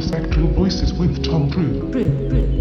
Spectral Voices with Tom Drew. For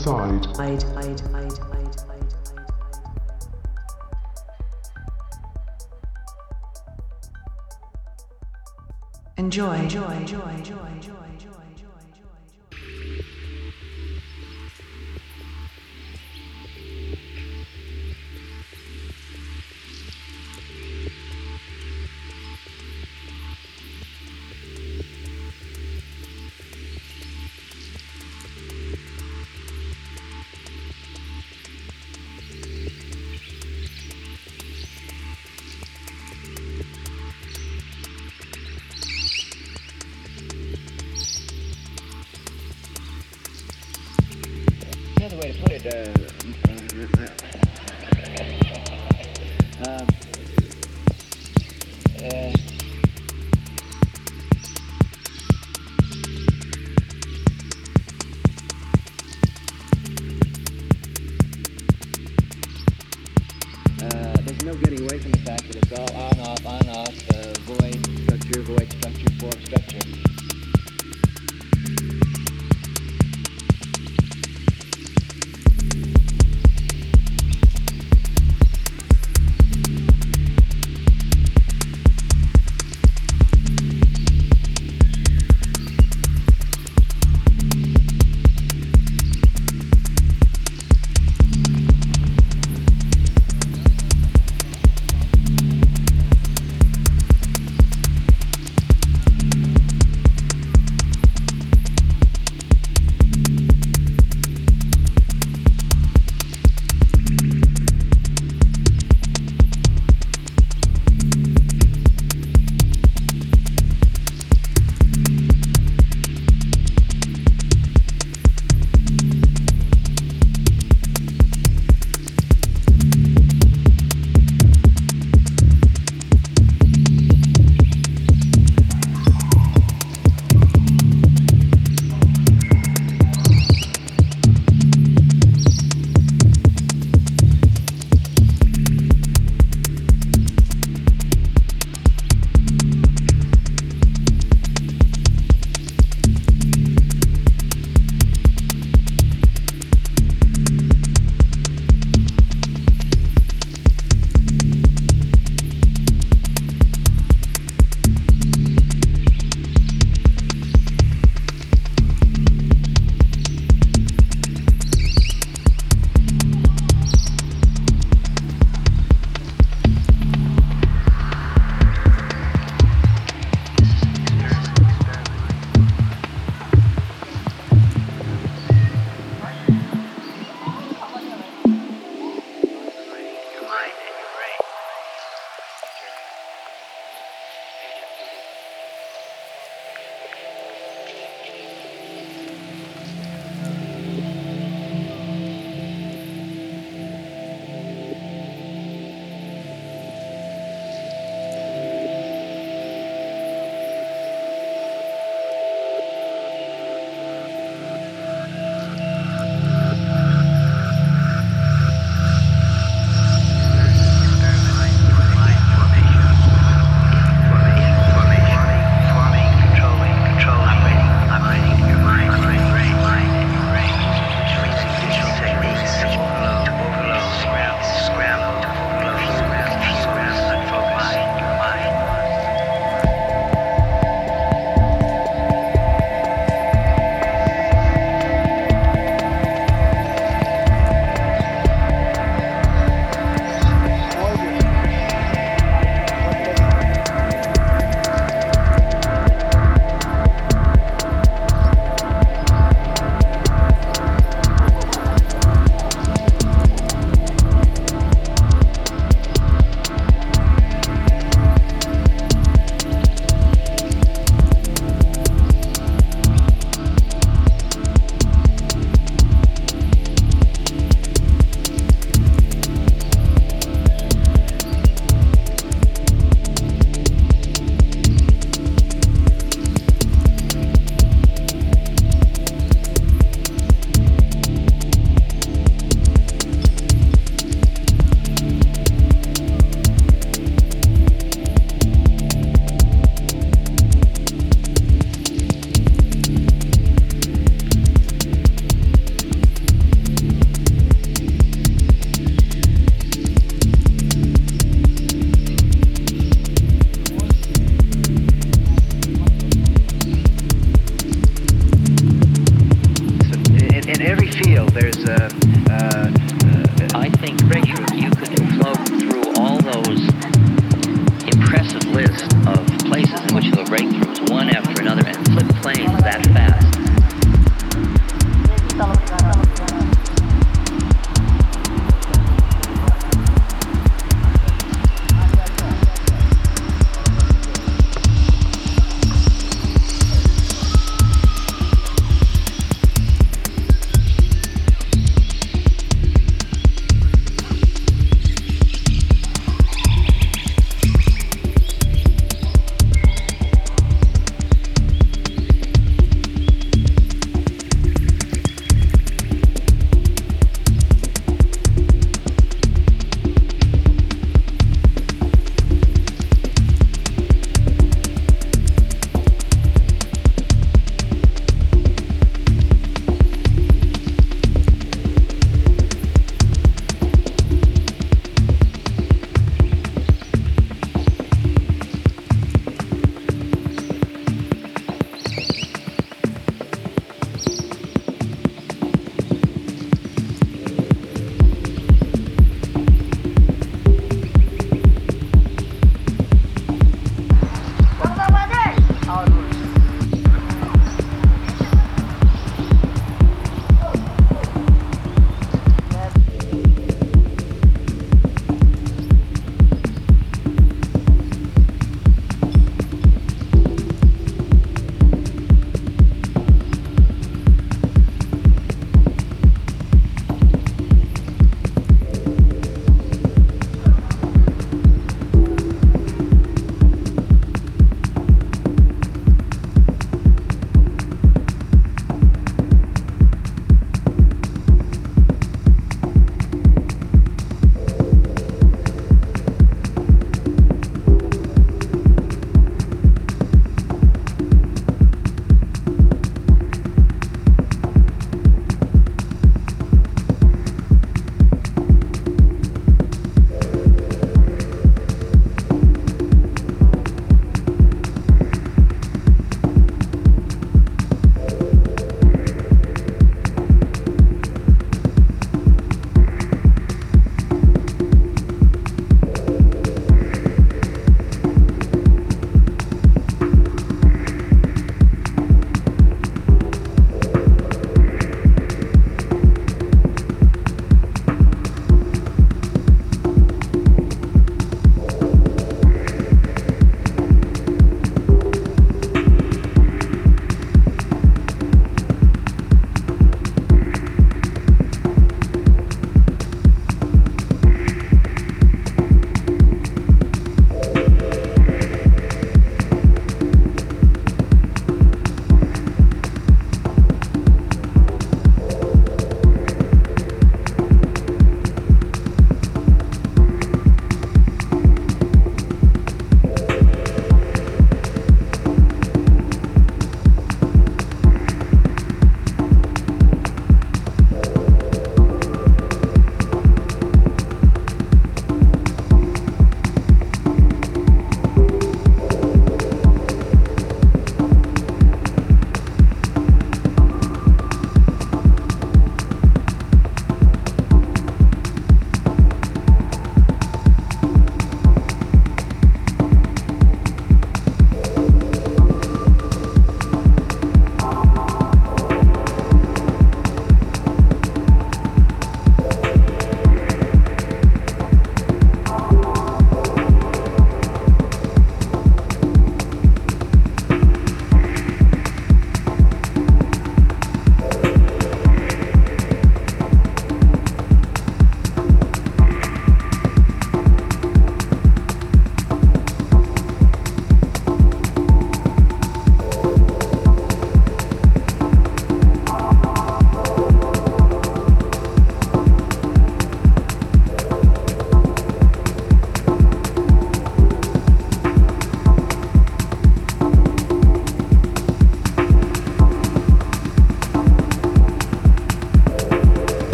side. I'd, I'd, I'd, Enjoy. Enjoy. Enjoy. Uh,